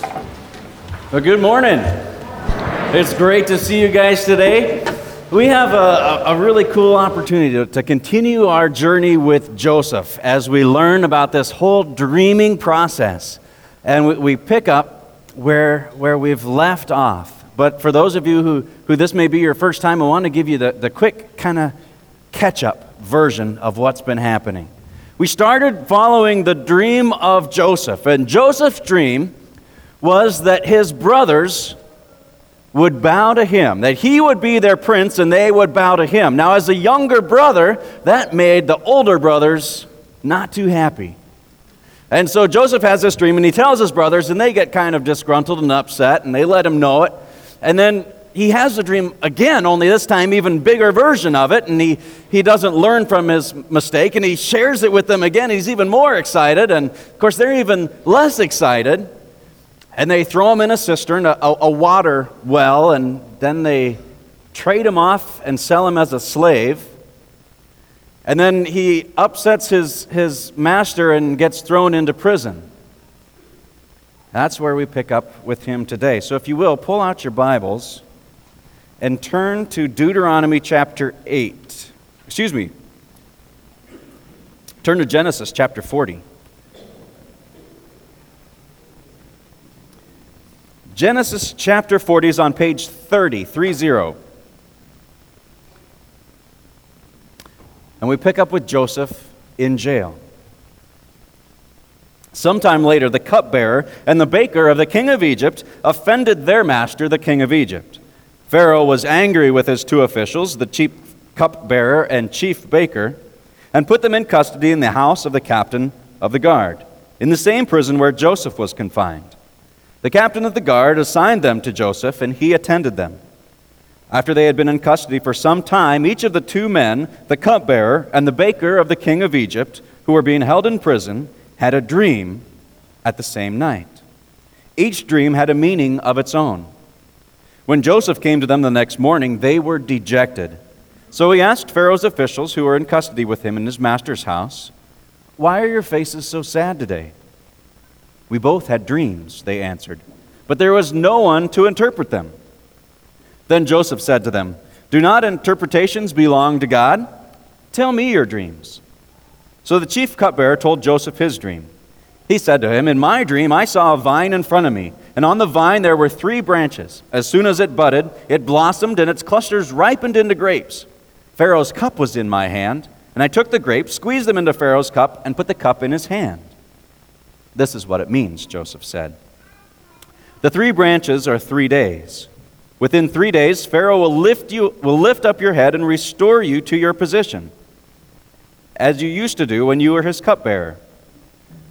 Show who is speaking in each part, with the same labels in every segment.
Speaker 1: Well, good morning. It's great to see you guys today. We have a, a really cool opportunity to, to continue our journey with Joseph as we learn about this whole dreaming process. And we, we pick up where, where we've left off. But for those of you who, who this may be your first time, I want to give you the, the quick kind of catch up version of what's been happening. We started following the dream of Joseph, and Joseph's dream was that his brothers would bow to him, that he would be their prince and they would bow to him. Now, as a younger brother, that made the older brothers not too happy. And so Joseph has this dream and he tells his brothers, and they get kind of disgruntled and upset, and they let him know it. And then he has the dream again, only this time even bigger version of it, and he, he doesn't learn from his mistake, and he shares it with them again. He's even more excited, and of course, they're even less excited and they throw him in a cistern, a, a, water well, and then they trade him off and sell him as a slave. And then he upsets his, his master and gets thrown into prison. That's where we pick up with him today. So, if you will, pull out your Bibles and turn to Deuteronomy chapter 8. Excuse me. Turn to Genesis chapter 40. Genesis chapter 40 is on page 30, 30. And we pick up with Joseph in jail. Sometime later, the cupbearer and the baker of the king of Egypt offended their master, the king of Egypt. Pharaoh was angry with his two officials, the chief cupbearer and chief baker, and put them in custody in the house of the captain of the guard, in the same prison where Joseph was confined. The captain of the guard assigned them to Joseph, and he attended them. After they had been in custody for some time, each of the two men, the cupbearer and the baker of the king of Egypt, who were being held in prison, had a dream at the same night. Each dream had a meaning of its own. When Joseph came to them the next morning, they were dejected. So he asked Pharaoh's officials who were in custody with him in his master's house, Why are your faces so sad today? We both had dreams, they answered, but there was no one to interpret them. Then Joseph said to them, Do not interpretations belong to God? Tell me your dreams. So the chief cupbearer told Joseph his dream. He said to him, In my dream, I saw a vine in front of me, and on the vine there were three branches. As soon as it budded, it blossomed, and its clusters ripened into grapes. Pharaoh's cup was in my hand, and I took the grapes, squeezed them into Pharaoh's cup, and put the cup in his hand. This is what it means, Joseph said. The three branches are three days. Within three days, Pharaoh will lift, you, will lift up your head and restore you to your position, as you used to do when you were his cupbearer.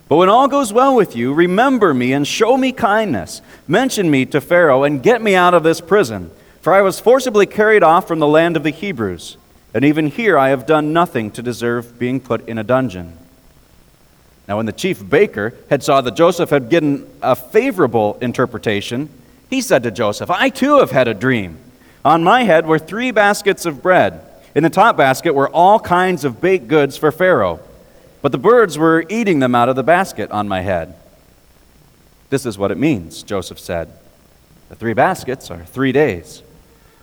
Speaker 1: But when all goes well with you, remember me and show me kindness. Mention me to Pharaoh and get me out of this prison, for I was forcibly carried off from the land of the Hebrews, and even here I have done nothing to deserve being put in a dungeon. Now, when the chief baker had saw that Joseph had given a favorable interpretation, he said to Joseph, I too have had a dream. On my head were three baskets of bread. In the top basket were all kinds of baked goods for Pharaoh, but the birds were eating them out of the basket on my head. This is what it means, Joseph said. The three baskets are three days.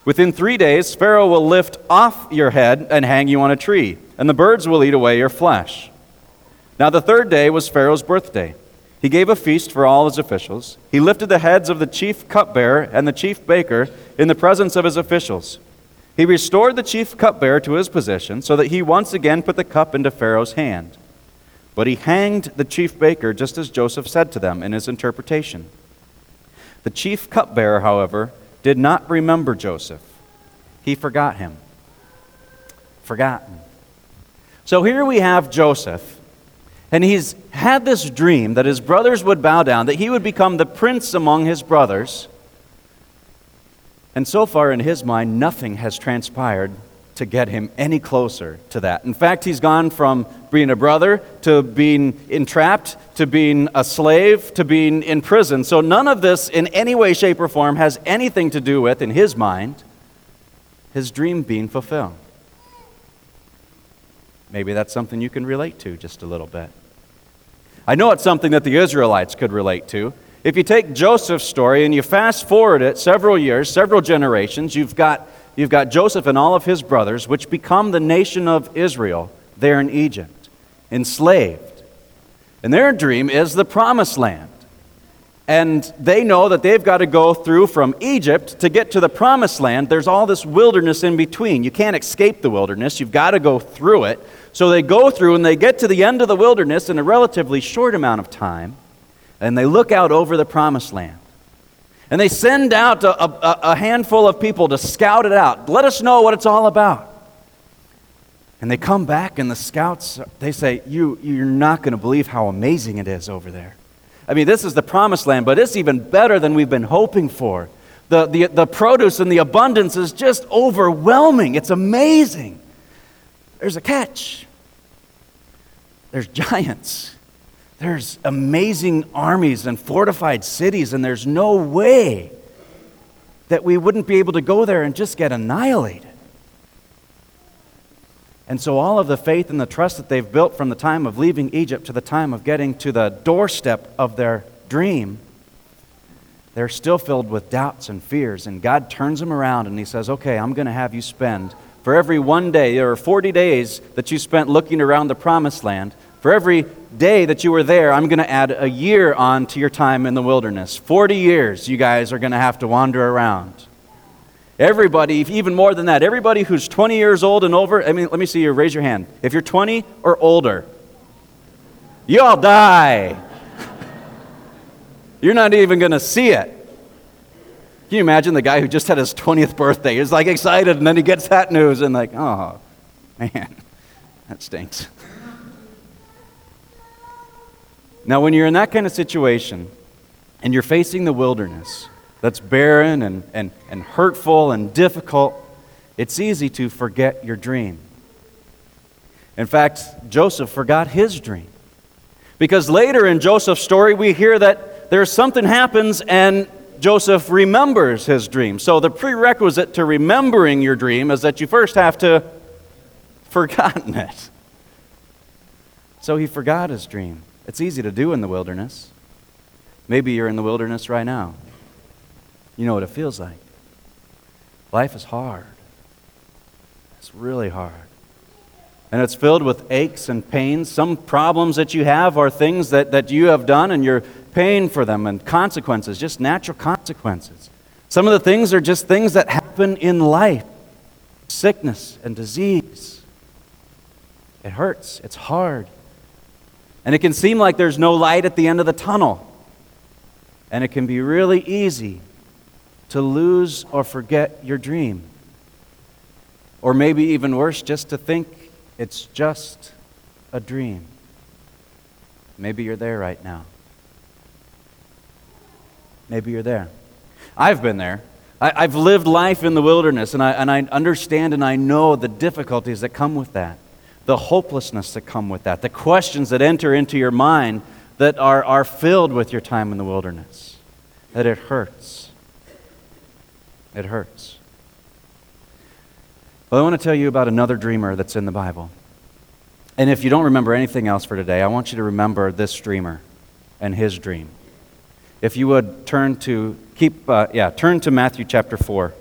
Speaker 1: Within three days, Pharaoh will lift off your head and hang you on a tree, and the birds will eat away your flesh. Now, the third day was Pharaoh's birthday. He gave a feast for all his officials. He lifted the heads of the chief cupbearer and the chief baker in the presence of his officials. He restored the chief cupbearer to his position so that he once again put the cup into Pharaoh's hand. But he hanged the chief baker just as Joseph said to them in his interpretation. The chief cupbearer, however, did not remember Joseph. He forgot him. Forgotten. So here we have Joseph and he's had this dream that his brothers would bow down, that he would become the prince among his brothers. And so far, in his mind, nothing has transpired to get him any closer to that. In fact, he's gone from being a brother to being entrapped to being a slave to being in prison. So none of this, in any way, shape, or form, has anything to do with, in his mind, his dream being fulfilled. Maybe that's something you can relate to just a little bit. I know it's something that the Israelites could relate to. If you take Joseph's story and you fast forward it several years, several generations, you've got, you've got Joseph and all of his brothers, which become the nation of Israel there in Egypt, enslaved. And their dream is the promised land. And they know that they've got to go through from Egypt to get to the promised land. There's all this wilderness in between. You can't escape the wilderness, you've got to go through it. So they go through and they get to the end of the wilderness in a relatively short amount of time, and they look out over the promised land. And they send out a, a, a handful of people to scout it out. Let us know what it's all about. And they come back, and the scouts, they say, you, You're not going to believe how amazing it is over there. I mean, this is the promised land, but it's even better than we've been hoping for. The, the, the produce and the abundance is just overwhelming. It's amazing. There's a catch. There's giants. There's amazing armies and fortified cities, and there's no way that we wouldn't be able to go there and just get annihilated. And so, all of the faith and the trust that they've built from the time of leaving Egypt to the time of getting to the doorstep of their dream, they're still filled with doubts and fears. And God turns them around and He says, Okay, I'm going to have you spend, for every one day, or 40 days that you spent looking around the promised land, for every day that you were there, I'm going to add a year on to your time in the wilderness. 40 years you guys are going to have to wander around. Everybody, even more than that, everybody who's 20 years old and over, I mean, let me see you, raise your hand. If you're 20 or older, you all die. You're not even going to see it. Can you imagine the guy who just had his 20th birthday? He's like excited, and then he gets that news, and like, oh, man, that stinks. Now, when you're in that kind of situation and you're facing the wilderness, that's barren and, and, and hurtful and difficult, it's easy to forget your dream. In fact, Joseph forgot his dream. Because later in Joseph's story, we hear that there's something happens and Joseph remembers his dream. So the prerequisite to remembering your dream is that you first have to forgotten it. So he forgot his dream. It's easy to do in the wilderness. Maybe you're in the wilderness right now. You know what it feels like. Life is hard. It's really hard. And it's filled with aches and pains. Some problems that you have are things that, that you have done and you're paying for them and consequences, just natural consequences. Some of the things are just things that happen in life sickness and disease. It hurts, it's hard. And it can seem like there's no light at the end of the tunnel. And it can be really easy to lose or forget your dream. Or maybe even worse, just to think it's just a dream. Maybe you're there right now. Maybe you're there. I've been there. I, have lived life in the wilderness, and I, and I understand and I know the difficulties that come with that, the hopelessness that come with that, the questions that enter into your mind that are, are filled with your time in the wilderness, that it hurts. It hurts. Well, I want to tell you about another dreamer that's in the Bible. And if you don't remember anything else for today, I want you to remember this dreamer and his dream. If you would turn to keep uh, yeah, turn to Matthew chapter 4.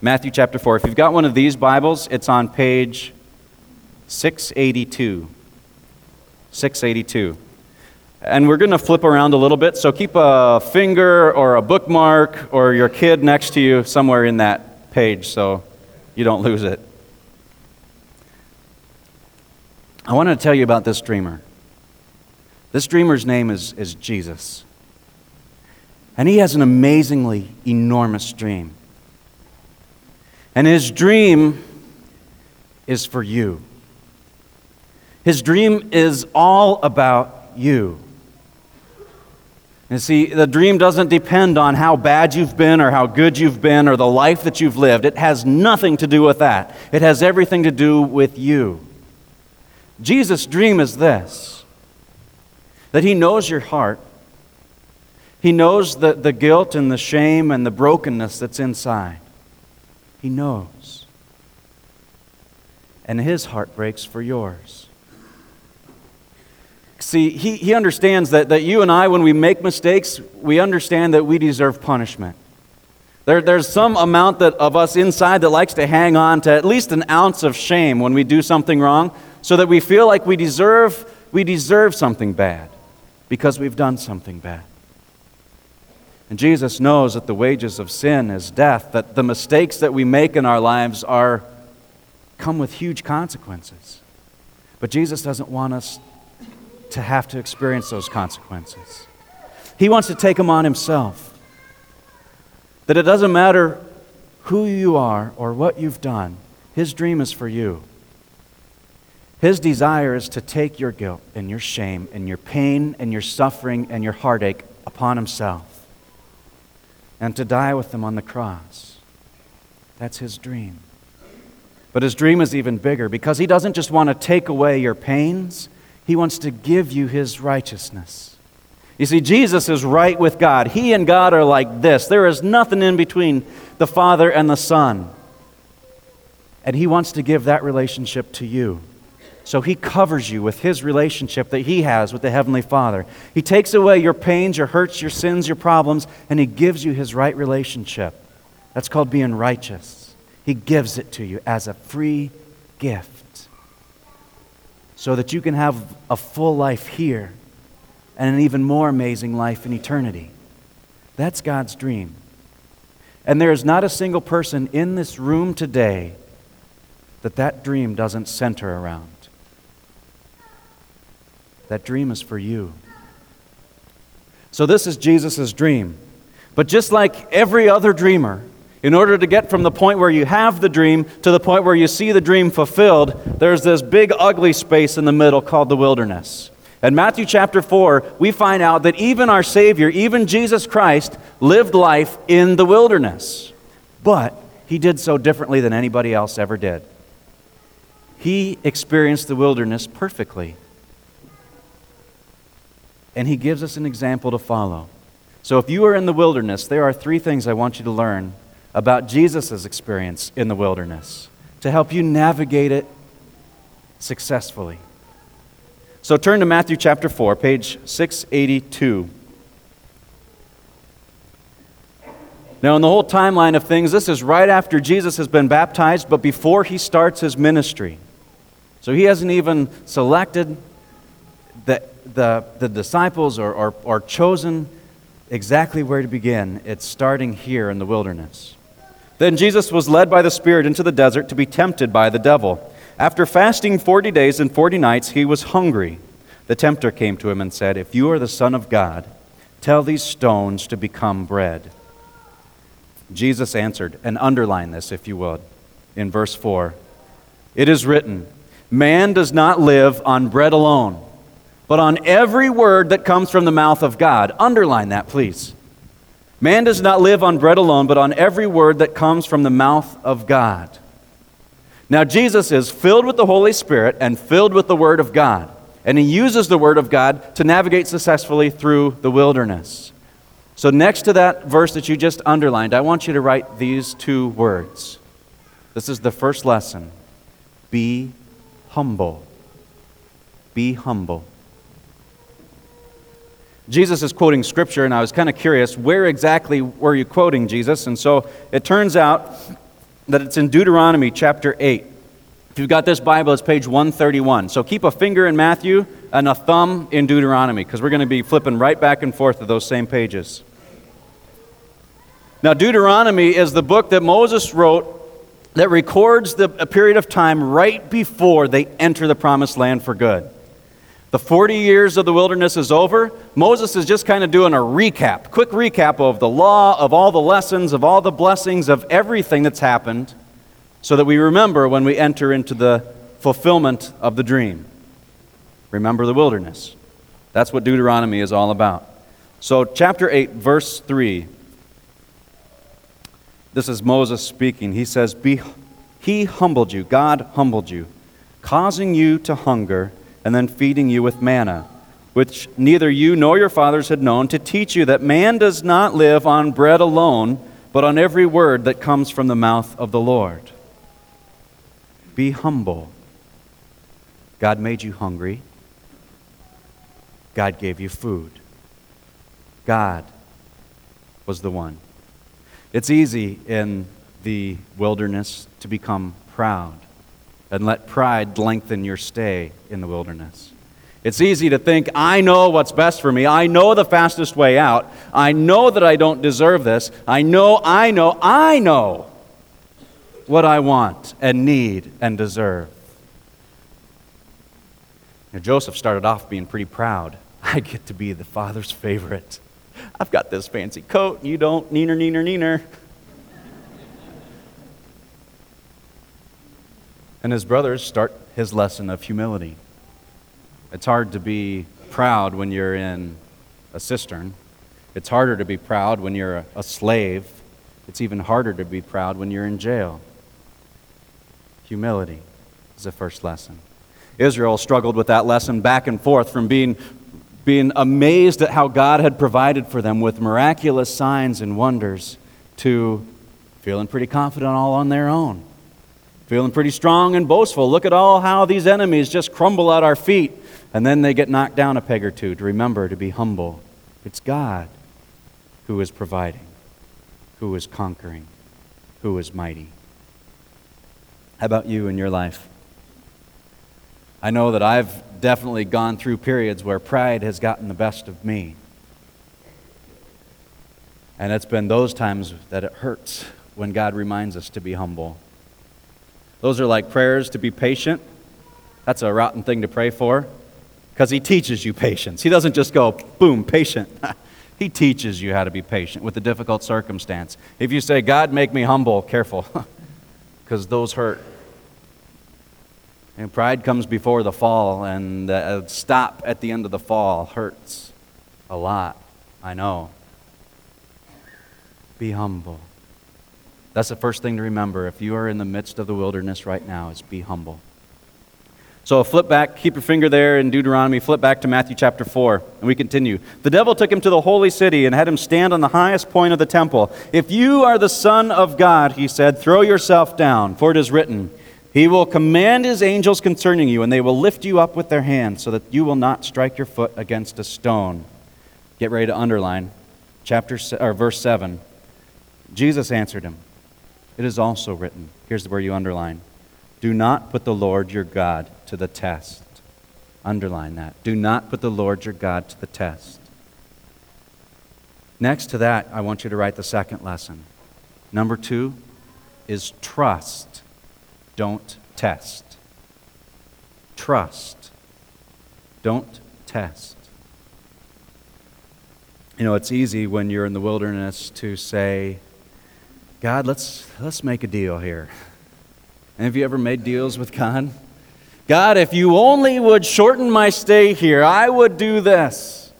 Speaker 1: Matthew chapter 4. If you've got one of these Bibles, it's on page 682. 682. And we're going to flip around a little bit, so keep a finger or a bookmark or your kid next to you somewhere in that page so you don't lose it. I want to tell you about this dreamer. This dreamer's name is, is Jesus. And he has an amazingly enormous dream. And his dream is for you. His dream is all about you. And see, the dream doesn't depend on how bad you've been or how good you've been or the life that you've lived. It has nothing to do with that. It has everything to do with you. Jesus' dream is this that He knows your heart, He knows the, the guilt and the shame and the brokenness that's inside. He knows. And His heart breaks for yours. See, he, he understands that, that you and I, when we make mistakes, we understand that we deserve punishment. There, there's some amount that, of us inside that likes to hang on to at least an ounce of shame when we do something wrong, so that we feel like we deserve, we deserve something bad because we've done something bad. And Jesus knows that the wages of sin is death, that the mistakes that we make in our lives are come with huge consequences. But Jesus doesn't want us to have to experience those consequences. He wants to take them on himself. That it doesn't matter who you are or what you've done, his dream is for you. His desire is to take your guilt and your shame and your pain and your suffering and your heartache upon himself and to die with them on the cross. That's his dream. But his dream is even bigger because he doesn't just want to take away your pains, he wants to give you his righteousness. You see, Jesus is right with God. He and God are like this. There is nothing in between the Father and the Son. And he wants to give that relationship to you. So he covers you with his relationship that he has with the Heavenly Father. He takes away your pains, your hurts, your sins, your problems, and he gives you his right relationship. That's called being righteous. He gives it to you as a free gift so that you can have a full life here and an even more amazing life in eternity. That's God's dream. And there is not a single person in this room today that that dream doesn't center around. That dream is for you. So, this is Jesus' dream. But just like every other dreamer, in order to get from the point where you have the dream to the point where you see the dream fulfilled, there's this big, ugly space in the middle called the wilderness. In Matthew chapter 4, we find out that even our Savior, even Jesus Christ, lived life in the wilderness. But he did so differently than anybody else ever did. He experienced the wilderness perfectly and he gives us an example to follow. So if you are in the wilderness, there are three things I want you to learn about Jesus' experience in the wilderness to help you navigate it successfully. So turn to Matthew chapter 4, page 682. Now, in the whole timeline of things, this is right after Jesus has been baptized, but before he starts his ministry. So he hasn't even selected the the, the disciples or, are, are chosen exactly where to begin. It's starting here in the wilderness. Then Jesus was led by the Spirit into the desert to be tempted by the devil. After fasting 40 days and 40 nights, he was hungry. The tempter came to him and said, If you are the Son of God, tell these stones to become bread. Jesus answered, and underline this if you would, in verse 4 It is written, Man does not live on bread alone but on every word that comes from the mouth of God. Underline that, please. Man does not live on bread alone, but on every word that comes from the mouth of God. Now, Jesus is filled with the Holy Spirit and filled with the Word of God. And he uses the Word of God to navigate successfully through the wilderness. So, next to that verse that you just underlined, I want you to write these two words. This is the first lesson be humble. Be humble. Jesus is quoting scripture, and I was kind of curious, where exactly were you quoting Jesus? And so it turns out that it's in Deuteronomy chapter 8. If you've got this Bible, it's page 131. So keep a finger in Matthew and a thumb in Deuteronomy, because we're going to be flipping right back and forth to those same pages. Now, Deuteronomy is the book that Moses wrote that records the, a period of time right before they enter the promised land for good. The 40 years of the wilderness is over. Moses is just kind of doing a recap, quick recap of the law, of all the lessons, of all the blessings, of everything that's happened, so that we remember when we enter into the fulfillment of the dream. Remember the wilderness. That's what Deuteronomy is all about. So, chapter 8, verse 3. This is Moses speaking. He says, He humbled you, God humbled you, causing you to hunger and then feeding you with manna, which neither you nor your fathers had known, to teach you that man does not live on bread alone, but on every word that comes from the mouth of the Lord. Be humble. God made you hungry. God gave you food. God was the one. It's easy in the wilderness to become proud and let pride lengthen your stay in the wilderness. It's easy to think, I know what's best for me. I know the fastest way out. I know that I don't deserve this. I know, I know, I know what I want and need and deserve. Now, Joseph started off being pretty proud. I get to be the father's favorite. I've got this fancy coat, you don't, neener, neener, neener. And his brothers start his lesson of humility. It's hard to be proud when you're in a cistern. It's harder to be proud when you're a, slave. It's even harder to be proud when you're in jail. Humility is the first lesson. Israel struggled with that lesson back and forth from being, being amazed at how God had provided for them with miraculous signs and wonders to feeling pretty confident all on their own, feeling pretty strong and boastful. Look at all how these enemies just crumble at our feet. And then they get knocked down a peg or two to remember to be humble. It's God who is providing, who is conquering, who is mighty. How about you in your life? I know that I've definitely gone through periods where pride has gotten the best of me. And it's been those times that it hurts when God reminds us to be humble. Those are like prayers to be patient. That's a rotten thing to pray for because he teaches you patience. He doesn't just go, boom, patient. he teaches you how to be patient with a difficult circumstance. If you say, God, make me humble, careful, because those hurt. And pride comes before the fall, and the stop at the end of the fall hurts a lot. I know. Be humble. That's the first thing to remember if you are in the midst of the wilderness right now is be humble. So flip back, keep your finger there in Deuteronomy, flip back to Matthew chapter 4, and we continue. The devil took him to the holy city and had him stand on the highest point of the temple. If you are the Son of God, he said, throw yourself down, for it is written, He will command His angels concerning you, and they will lift you up with their hands, so that you will not strike your foot against a stone. Get ready to underline chapter or verse 7. Jesus answered him, It is also written. Here's where you underline. Do not put the Lord your God to the test. Underline that. Do not put the Lord your God to the test. Next to that, I want you to write the second lesson. Number two is trust. Don't test. Trust. Don't test. You know, it's easy when you're in the wilderness to say, God, let's, let's make a deal here. And have you ever made deals with God? God, if you only would shorten my stay here, I would do this.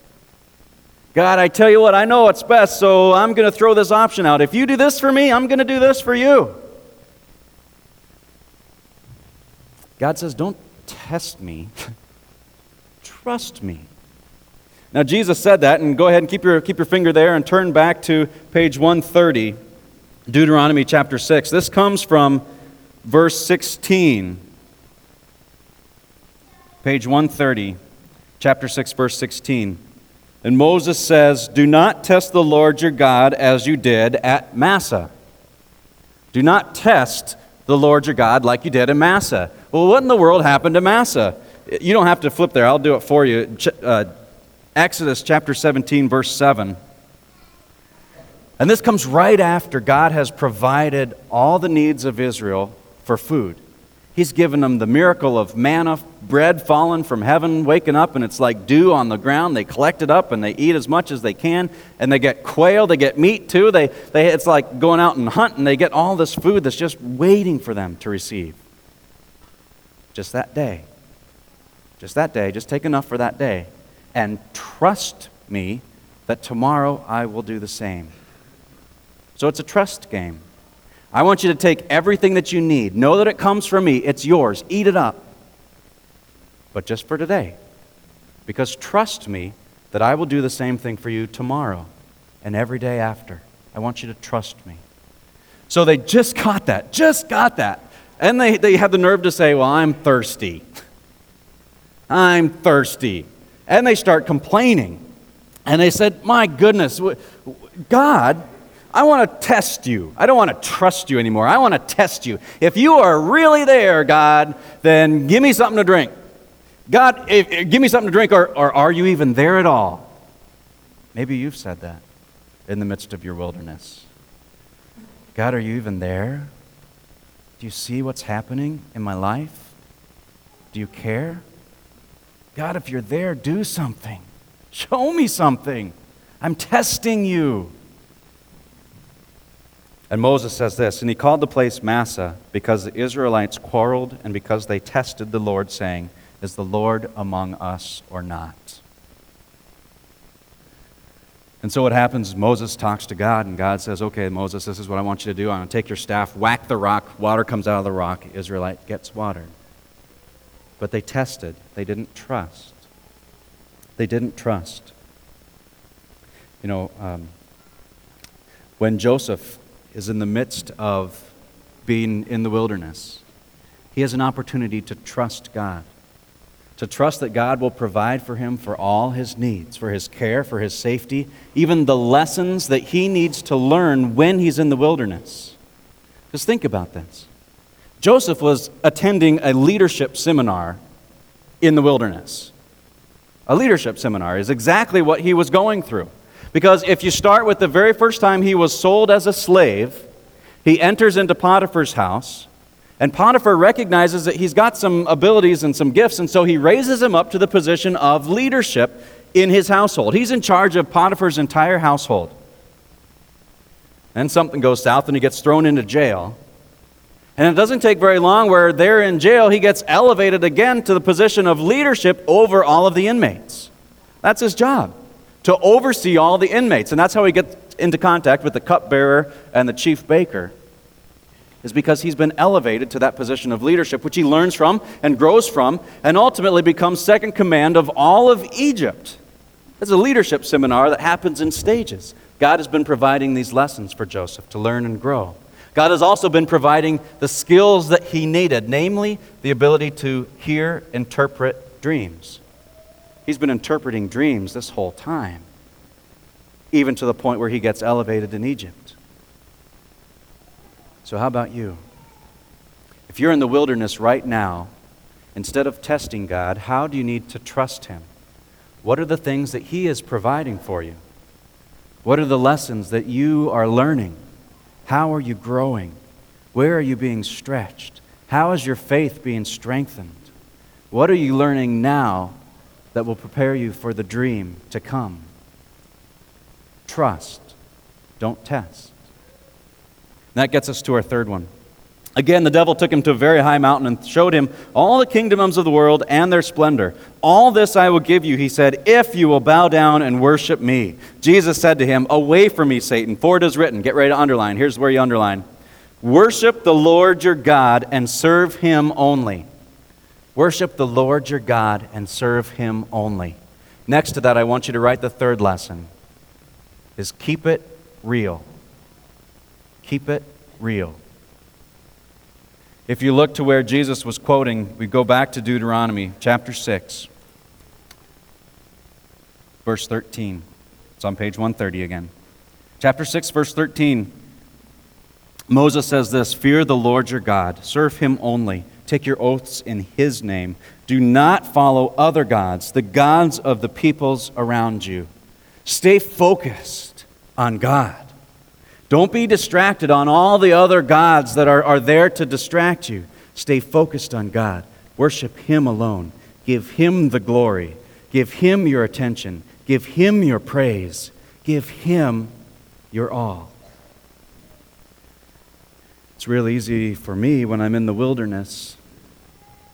Speaker 1: God, I tell you what, I know what's best, so I'm going to throw this option out. If you do this for me, I'm going to do this for you. God says, Don't test me, trust me. Now, Jesus said that, and go ahead and keep your, keep your finger there and turn back to page 130, Deuteronomy chapter 6. This comes from verse 16. Page 130, chapter 6, verse 16. And Moses says, Do not test the Lord your God as you did at Massah. Do not test the Lord your God like you did at Massah. Well, what in the world happened to Massah? You don't have to flip there, I'll do it for you. Uh, Exodus chapter 17, verse 7. And this comes right after God has provided all the needs of Israel for food. He's given them the miracle of manna, bread fallen from heaven, waking up, and it's like dew on the ground. They collect it up and they eat as much as they can. And they get quail, they get meat too. They, they, it's like going out and hunt, and they get all this food that's just waiting for them to receive. Just that day. Just that day. Just take enough for that day. And trust me that tomorrow I will do the same. So it's a trust game. I want you to take everything that you need. Know that it comes from me. It's yours. Eat it up. But just for today. Because trust me that I will do the same thing for you tomorrow and every day after. I want you to trust me. So they just got that. Just got that. And they, they had the nerve to say, Well, I'm thirsty. I'm thirsty. and they start complaining. And they said, My goodness, God, I want to test you. I don't want to trust you anymore. I want to test you. If you are really there, God, then give me something to drink. God, if, if, give me something to drink, or, or are you even there at all? Maybe you've said that in the midst of your wilderness. God, are you even there? Do you see what's happening in my life? Do you care? God, if you're there, do something. Show me something. I'm testing you. And Moses says this, and he called the place Massah because the Israelites quarreled and because they tested the Lord, saying, Is the Lord among us or not? And so what happens is Moses talks to God, and God says, Okay, Moses, this is what I want you to do. I'm going to take your staff, whack the rock, water comes out of the rock, Israelite gets watered. But they tested, they didn't trust. They didn't trust. You know, um, when Joseph is in the midst of being in the wilderness, he has an opportunity to trust God, to trust that God will provide for him for all his needs, for his care, for his safety, even the lessons that he needs to learn when he's in the wilderness. Just think about this. Joseph was attending a leadership seminar in the wilderness. A leadership seminar is exactly what he was going through. Because if you start with the very first time he was sold as a slave, he enters into Potiphar's house, and Potiphar recognizes that he's got some abilities and some gifts, and so he raises him up to the position of leadership in his household. He's in charge of Potiphar's entire household. Then something goes south, and he gets thrown into jail. And it doesn't take very long where they're in jail, he gets elevated again to the position of leadership over all of the inmates. That's his job to oversee all the inmates. And that's how he gets into contact with the cupbearer and the chief baker, is because he's been elevated to that position of leadership, which he learns from and grows from, and ultimately becomes second command of all of Egypt. It's a leadership seminar that happens in stages. God has been providing these lessons for Joseph to learn and grow. God has also been providing the skills that he needed, namely the ability to hear, interpret dreams. He's been interpreting dreams this whole time, even to the point where he gets elevated in Egypt. So, how about you? If you're in the wilderness right now, instead of testing God, how do you need to trust Him? What are the things that He is providing for you? What are the lessons that you are learning? How are you growing? Where are you being stretched? How is your faith being strengthened? What are you learning now that will prepare you for the dream to come. Trust, don't test. that gets us to our third one. Again, the devil took him to a very high mountain and showed him all the kingdoms of the world and their splendor. All this I will give you, he said, if you will bow down and worship me. Jesus said to him, Away from me, Satan, for it is written. Get ready to underline. Here's where you underline Worship the Lord your God and serve him only. Worship the Lord your God and serve him only. Next to that, I want you to write the third lesson is keep it real. Keep it real. If you look to where Jesus was quoting, we go back to Deuteronomy chapter 6, verse 13. It's on page 130 again. Chapter 6, verse 13. Moses says this Fear the Lord your God, serve him only Take your oaths in his name. Do not follow other gods, the gods of the peoples around you. Stay focused on God. Don't be distracted on all the other gods that are, are there to distract you. Stay focused on God. Worship Him alone. Give Him the glory. Give Him your attention. Give Him your praise. Give Him your all. It's real easy for me when I'm in the wilderness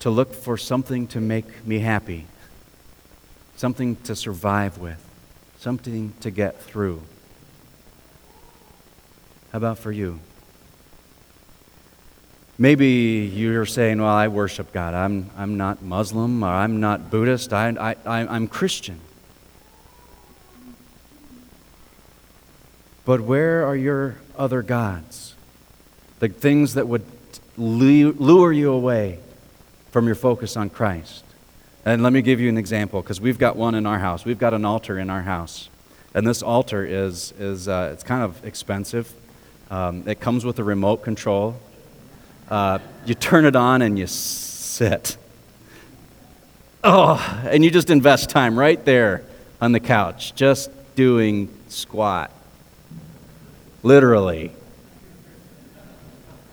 Speaker 1: to look for something to make me happy, something to survive with, something to get through. How about for you? Maybe you're saying, Well, I worship God. I'm, I'm not Muslim or I'm not Buddhist. I, I, I'm Christian. But where are your other gods? The things that would lure you away from your focus on Christ? And let me give you an example, because we've got one in our house. We've got an altar in our house. And this altar is, is uh, it's kind of expensive. Um, it comes with a remote control. Uh, you turn it on and you sit. Oh, and you just invest time right there on the couch, just doing squat. Literally.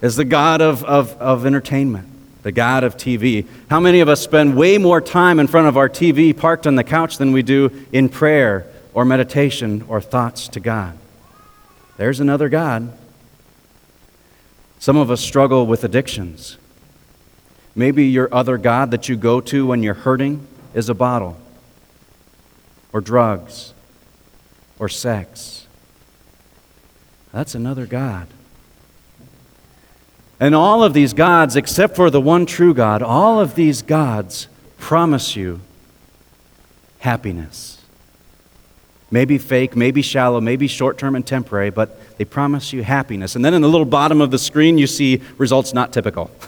Speaker 1: Is the God of, of, of entertainment, the God of TV. How many of us spend way more time in front of our TV parked on the couch than we do in prayer or meditation or thoughts to God? There's another God. Some of us struggle with addictions. Maybe your other God that you go to when you're hurting is a bottle, or drugs, or sex. That's another God. And all of these gods, except for the one true God, all of these gods promise you happiness. Maybe fake, maybe shallow, maybe short term and temporary, but they promise you happiness. And then in the little bottom of the screen, you see results not typical.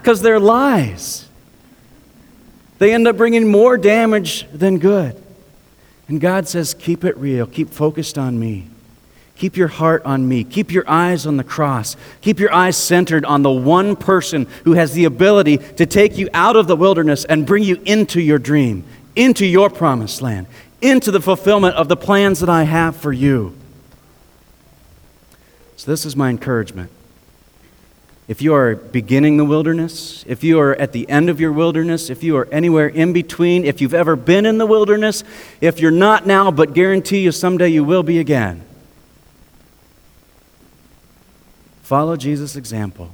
Speaker 1: Because they're lies. They end up bringing more damage than good. And God says, keep it real, keep focused on me. Keep your heart on me. Keep your eyes on the cross. Keep your eyes centered on the one person who has the ability to take you out of the wilderness and bring you into your dream, into your promised land, into the fulfillment of the plans that I have for you. So, this is my encouragement. If you are beginning the wilderness, if you are at the end of your wilderness, if you are anywhere in between, if you've ever been in the wilderness, if you're not now, but guarantee you someday you will be again, Follow Jesus' example.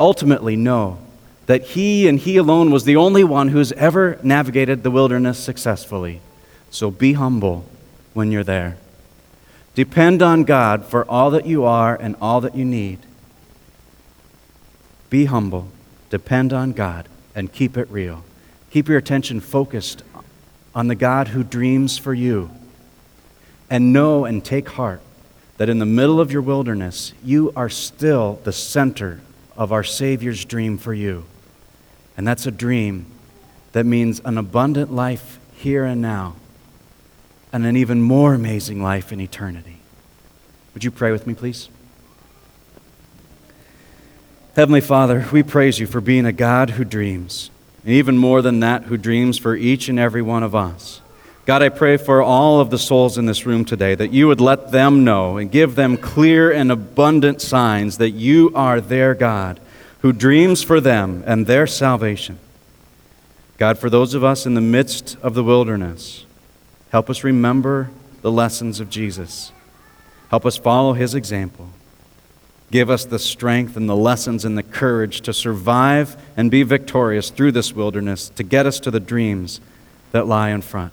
Speaker 1: Ultimately, know that He and He alone was the only one who's ever navigated the wilderness successfully. So be humble when you're there. Depend on God for all that you are and all that you need. Be humble, depend on God, and keep it real. Keep your attention focused on the God who dreams for you. And know and take heart that in the middle of your wilderness, you are still the center of our Savior's dream for you. And that's a dream that means an abundant life here and now, and an even more amazing life in eternity. Would you pray with me, please? Heavenly Father, we praise you for being a God who dreams, and even more than that, who dreams for each and every one of us. God, I pray for all of the souls in this room today that you would let them know and give them clear and abundant signs that you are their God who dreams for them and their salvation. God, for those of us in the midst of the wilderness, help us remember the lessons of Jesus. Help us follow his example. Give us the strength and the lessons and the courage to survive and be victorious through this wilderness to get us to the dreams that lie in front.